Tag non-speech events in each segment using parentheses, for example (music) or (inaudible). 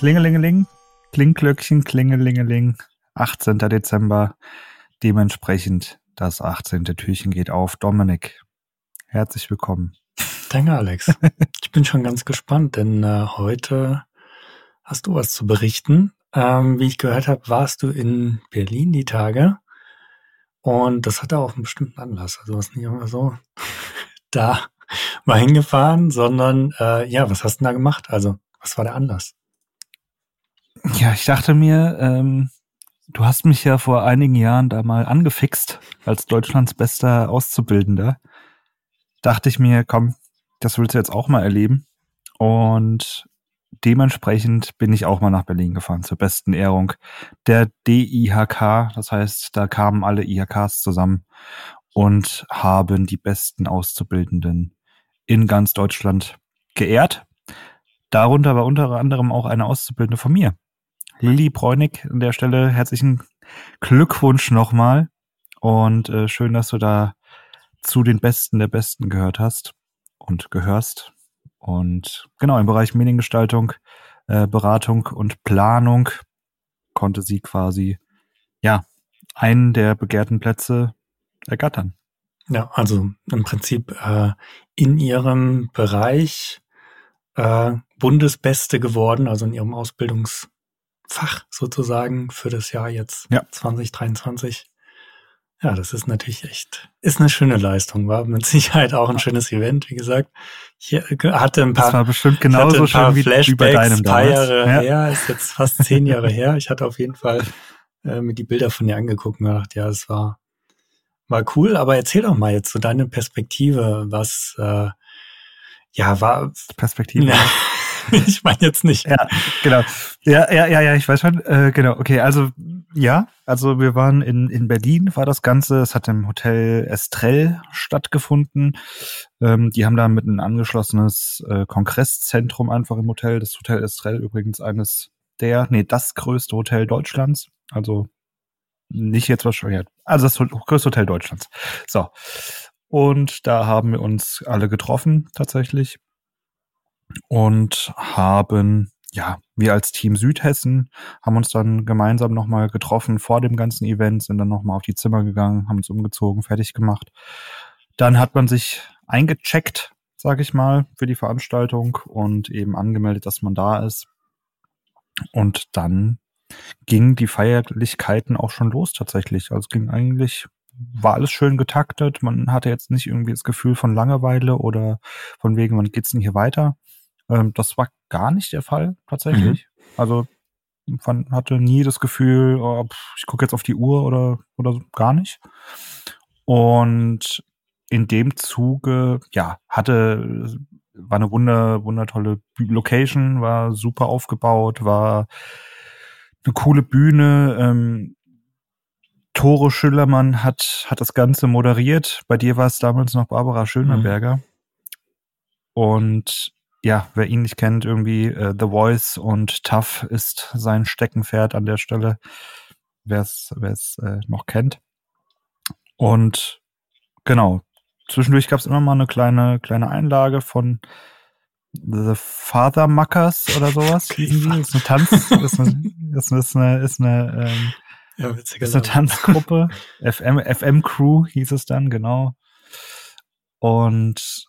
Klingelingeling, Klingglöckchen, Klingelingeling, 18. Dezember. Dementsprechend das 18. Türchen geht auf. Dominik, herzlich willkommen. Danke, Alex. (laughs) ich bin schon ganz gespannt, denn äh, heute hast du was zu berichten. Ähm, wie ich gehört habe, warst du in Berlin die Tage und das hatte auch einen bestimmten Anlass. Also was nicht immer so (laughs) da mal hingefahren, sondern äh, ja, was hast du da gemacht? Also was war der Anlass? Ja, ich dachte mir, ähm, du hast mich ja vor einigen Jahren da mal angefixt als Deutschlands bester Auszubildender. Dachte ich mir, komm, das willst du jetzt auch mal erleben. Und dementsprechend bin ich auch mal nach Berlin gefahren zur besten Ehrung der DIHK. Das heißt, da kamen alle IHKs zusammen und haben die besten Auszubildenden in ganz Deutschland geehrt. Darunter war unter anderem auch eine Auszubildende von mir. Lilly Bräunig an der Stelle herzlichen Glückwunsch nochmal und äh, schön, dass du da zu den Besten der Besten gehört hast und gehörst. Und genau, im Bereich Mediengestaltung, äh, Beratung und Planung konnte sie quasi, ja, einen der begehrten Plätze ergattern. Ja, also im Prinzip äh, in ihrem Bereich äh, Bundesbeste geworden, also in ihrem Ausbildungsfach sozusagen für das Jahr jetzt ja. 2023. Ja, das ist natürlich echt, ist eine schöne Leistung, war mit Sicherheit auch ein schönes Event, wie gesagt. Ich hatte ein paar, das war bestimmt genauso schön wie, Flashbacks, wie bei deinem paar Jahre ja. her, ist jetzt fast zehn Jahre (laughs) her. Ich hatte auf jeden Fall äh, mir die Bilder von dir angeguckt und gedacht, ja, es war, war cool, aber erzähl doch mal jetzt so deine Perspektive, was, äh, ja, war. Perspektive. Ja. (laughs) (laughs) ich meine jetzt nicht. Ja, genau. Ja, ja, ja, ja, ich weiß schon. Äh, genau, okay, also ja, also wir waren in, in Berlin, war das Ganze. Es hat im Hotel Estrell stattgefunden. Ähm, die haben da mit ein angeschlossenes äh, Kongresszentrum einfach im Hotel. Das Hotel Estrell übrigens eines der, nee, das größte Hotel Deutschlands. Also nicht jetzt wahrscheinlich, also das größte Hotel Deutschlands. So. Und da haben wir uns alle getroffen tatsächlich und haben, ja, wir als Team Südhessen haben uns dann gemeinsam nochmal getroffen vor dem ganzen Event, sind dann nochmal auf die Zimmer gegangen, haben uns umgezogen, fertig gemacht. Dann hat man sich eingecheckt, sag ich mal, für die Veranstaltung und eben angemeldet, dass man da ist. Und dann gingen die Feierlichkeiten auch schon los tatsächlich. Also es ging eigentlich war alles schön getaktet. Man hatte jetzt nicht irgendwie das Gefühl von Langeweile oder von wegen, wann geht's denn hier weiter? Ähm, das war gar nicht der Fall tatsächlich. Mhm. Also man hatte nie das Gefühl, oh, ich gucke jetzt auf die Uhr oder oder so, gar nicht. Und in dem Zuge, ja, hatte war eine wunder wundertolle Location, war super aufgebaut, war eine coole Bühne. Ähm, Tore Schillermann hat, hat das Ganze moderiert. Bei dir war es damals noch Barbara Schöneberger. Mhm. Und ja, wer ihn nicht kennt, irgendwie äh, The Voice und Tough ist sein Steckenpferd an der Stelle, wer es äh, noch kennt. Und genau, zwischendurch gab es immer mal eine kleine, kleine Einlage von The Father Muckers oder sowas. (laughs) Okay, ist eine Tanz, ist eine, ist eine, ist eine, ist eine ähm, ja. Das ist eine Tanzgruppe. (laughs) FM, FM Crew hieß es dann, genau. Und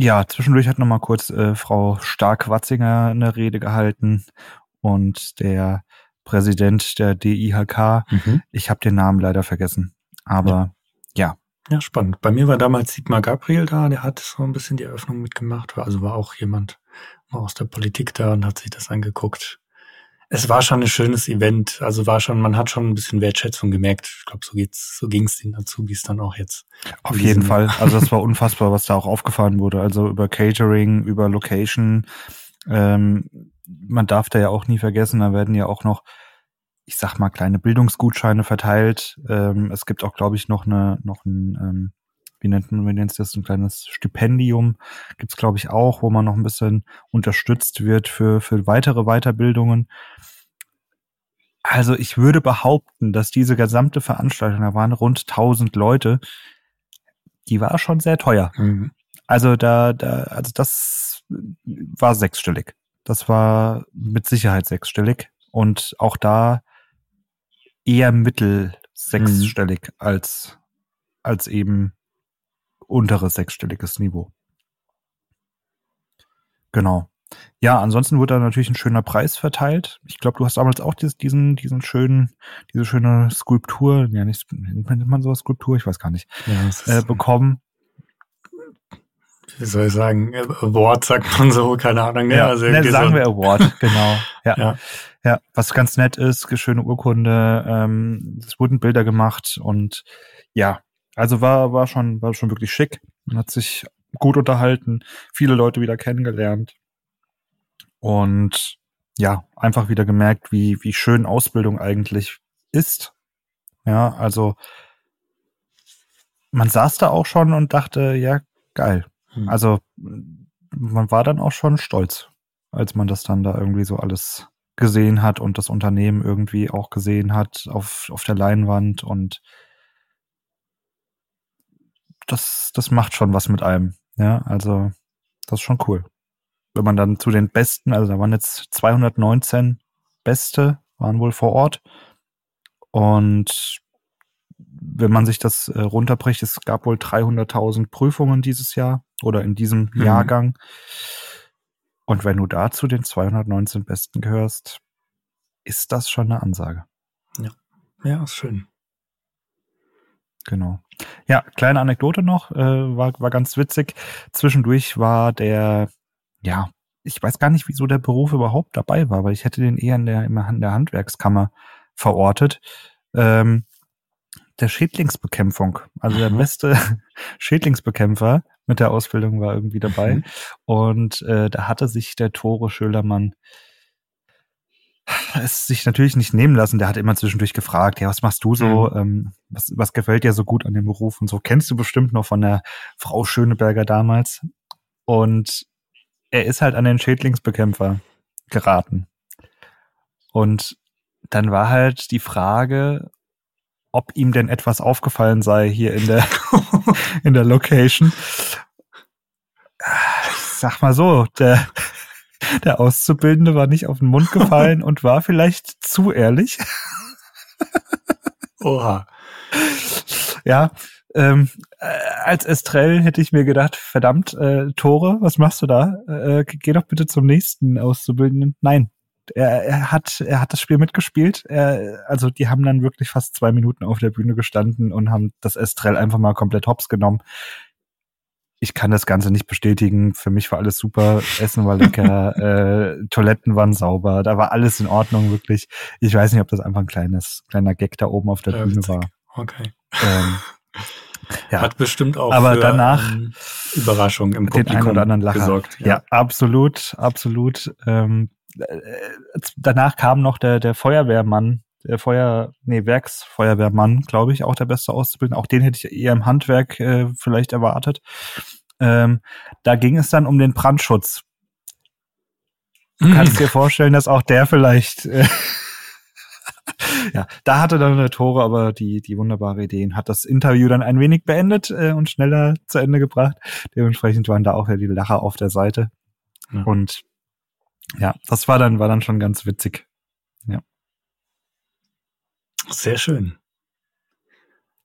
ja, zwischendurch hat nochmal kurz äh, Frau Stark-Watzinger eine Rede gehalten und der Präsident der DIHK. Mhm. Ich habe den Namen leider vergessen. Aber ja. ja. Ja, spannend. Bei mir war damals Sigmar Gabriel da, der hat so ein bisschen die Eröffnung mitgemacht. Also war auch jemand aus der Politik da und hat sich das angeguckt es war schon ein schönes Event. Also war schon, man hat schon ein bisschen Wertschätzung gemerkt. Ich glaube, so geht's, so ging's den Azubis dann auch jetzt. Auf jeden Fall. Also das war unfassbar, was da auch aufgefahren wurde. Also über Catering, über Location. Ähm, man darf da ja auch nie vergessen, da werden ja auch noch, ich sag mal, kleine Bildungsgutscheine verteilt. Ähm, es gibt auch, glaube ich, noch eine, noch ein ähm, wie nennt man nennt das, ein kleines Stipendium gibt's glaube ich auch, wo man noch ein bisschen unterstützt wird für, für weitere Weiterbildungen. Also ich würde behaupten, dass diese gesamte Veranstaltung, da waren rund 1000 Leute, die war schon sehr teuer. Mhm. Also da, da, also das war sechsstellig. Das war mit Sicherheit sechsstellig und auch da eher mittel sechsstellig mhm. als, als eben unteres sechsstelliges Niveau. Genau. Ja, ansonsten wurde da natürlich ein schöner Preis verteilt. Ich glaube, du hast damals auch diesen, diesen schönen, diese schöne Skulptur, ja nicht, nennt man sowas Skulptur, ich weiß gar nicht, ja, äh, bekommen. Wie soll ich sagen, Award sagt man so, keine Ahnung. Ne? Ja, also ne, sagen so wir Award, (laughs) genau. Ja. ja. ja. was ganz nett ist, schöne Urkunde, ähm, es wurden Bilder gemacht und ja, also war, war schon, war schon wirklich schick. Man hat sich gut unterhalten, viele Leute wieder kennengelernt und ja, einfach wieder gemerkt, wie, wie schön Ausbildung eigentlich ist. Ja, also man saß da auch schon und dachte, ja, geil. Hm. Also man war dann auch schon stolz, als man das dann da irgendwie so alles gesehen hat und das Unternehmen irgendwie auch gesehen hat auf, auf der Leinwand und das, das macht schon was mit einem. Ja, also das ist schon cool wenn man dann zu den Besten, also da waren jetzt 219 Beste, waren wohl vor Ort. Und wenn man sich das äh, runterbricht, es gab wohl 300.000 Prüfungen dieses Jahr oder in diesem mhm. Jahrgang. Und wenn du da zu den 219 Besten gehörst, ist das schon eine Ansage. Ja, ja, ist schön. Genau. Ja, kleine Anekdote noch, äh, war, war ganz witzig. Zwischendurch war der ja, ich weiß gar nicht, wieso der Beruf überhaupt dabei war, weil ich hätte den eher in der, in der Handwerkskammer verortet. Ähm, der Schädlingsbekämpfung, also der beste (laughs) Schädlingsbekämpfer mit der Ausbildung war irgendwie dabei. Mhm. (laughs) Und äh, da hatte sich der Tore Schildermann es sich natürlich nicht nehmen lassen. Der hat immer zwischendurch gefragt, ja, was machst du so? Mhm. Ähm, was, was gefällt dir so gut an dem Beruf und so? Kennst du bestimmt noch von der Frau Schöneberger damals? Und er ist halt an den Schädlingsbekämpfer geraten. Und dann war halt die Frage, ob ihm denn etwas aufgefallen sei hier in der, (laughs) in der Location. Sag mal so, der, der Auszubildende war nicht auf den Mund gefallen (laughs) und war vielleicht zu ehrlich. Oha. Ja, ähm, äh, als Estrell hätte ich mir gedacht, verdammt, äh, Tore, was machst du da? Äh, geh doch bitte zum nächsten Auszubildenden. Nein, er, er hat er hat das Spiel mitgespielt. Er, also die haben dann wirklich fast zwei Minuten auf der Bühne gestanden und haben das Estrell einfach mal komplett hops genommen. Ich kann das Ganze nicht bestätigen. Für mich war alles super. Essen war lecker, (laughs) äh, Toiletten waren sauber, da war alles in Ordnung, wirklich. Ich weiß nicht, ob das einfach ein kleines, kleiner Gag da oben auf der ja, Bühne war. Okay. Ähm, (laughs) ja. Hat bestimmt auch aber für, danach ähm, Überraschung im Publikum den einen oder anderen Lacher. gesorgt. Ja, ja absolut, absolut. Ähm, äh, danach kam noch der, der Feuerwehrmann, der Feuer, nee, Werksfeuerwehrmann, glaube ich, auch der beste Auszubildende. Auch den hätte ich eher im Handwerk äh, vielleicht erwartet. Ähm, da ging es dann um den Brandschutz. Du kannst dir vorstellen, dass auch der vielleicht äh, (laughs) ja, da hatte dann der Tore aber die, die wunderbare Ideen, hat das Interview dann ein wenig beendet äh, und schneller zu Ende gebracht. Dementsprechend waren da auch ja die Lacher auf der Seite. Ja. Und ja, das war dann, war dann schon ganz witzig. Sehr schön.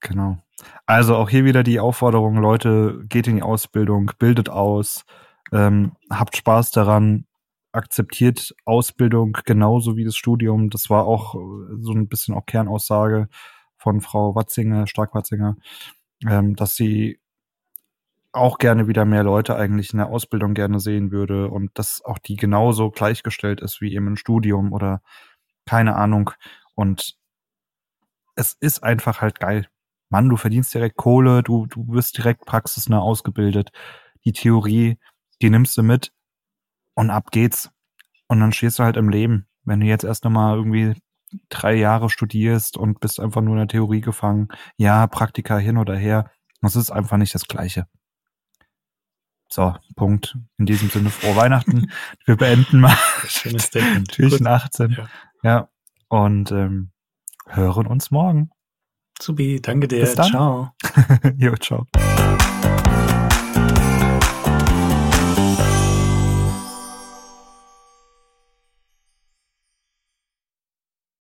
Genau. Also auch hier wieder die Aufforderung, Leute, geht in die Ausbildung, bildet aus, ähm, habt Spaß daran, akzeptiert Ausbildung genauso wie das Studium. Das war auch äh, so ein bisschen auch Kernaussage von Frau Watzinger, Stark-Watzinger, ähm, dass sie auch gerne wieder mehr Leute eigentlich in der Ausbildung gerne sehen würde und dass auch die genauso gleichgestellt ist wie eben ein Studium oder keine Ahnung. Und es ist einfach halt geil. Mann, du verdienst direkt Kohle, du, du wirst direkt praxisnah ausgebildet. Die Theorie, die nimmst du mit und ab geht's. Und dann stehst du halt im Leben. Wenn du jetzt erst nochmal irgendwie drei Jahre studierst und bist einfach nur in der Theorie gefangen, ja, Praktika hin oder her, das ist einfach nicht das Gleiche. So, Punkt. In diesem Sinne, frohe Weihnachten. (laughs) Wir beenden mal. Schönes. Türchen (laughs) 18. Ja. ja. Und ähm, hören uns morgen. Subi, danke dir. Bis dann. Ciao. (laughs) jo, ciao.